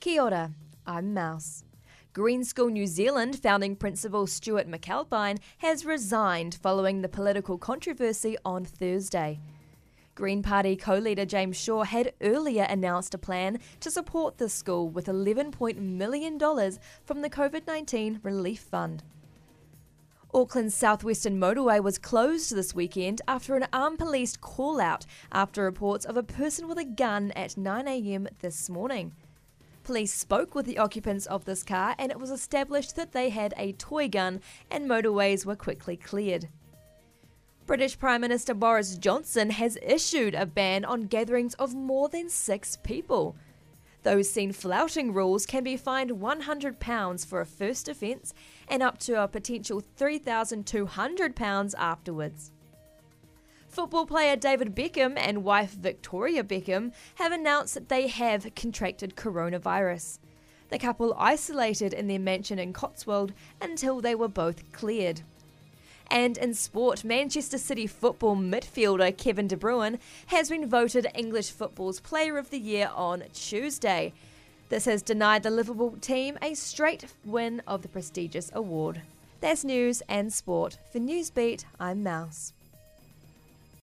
Kia ora, I'm Mouse. Green School New Zealand founding principal Stuart McAlpine has resigned following the political controversy on Thursday. Green Party co leader James Shaw had earlier announced a plan to support the school with $11 million from the COVID 19 Relief Fund. Auckland's southwestern motorway was closed this weekend after an armed police call out after reports of a person with a gun at 9am this morning. Police spoke with the occupants of this car and it was established that they had a toy gun and motorways were quickly cleared. British Prime Minister Boris Johnson has issued a ban on gatherings of more than six people. Those seen flouting rules can be fined £100 for a first offence and up to a potential £3,200 afterwards. Football player David Beckham and wife Victoria Beckham have announced that they have contracted coronavirus. The couple isolated in their mansion in Cotswold until they were both cleared. And in sport, Manchester City football midfielder Kevin De Bruyne has been voted English football's Player of the Year on Tuesday. This has denied the Liverpool team a straight win of the prestigious award. That's news and sport. For Newsbeat, I'm Mouse.